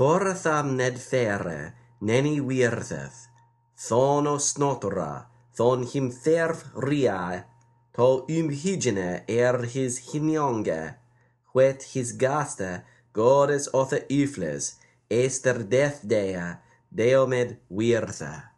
Fortham ned fere, neni Thon thono snotra, thon him therf ria, to umhygene er his hinionge, whet his gaste, godes othe ifles, ester death dea, deomed weirtha.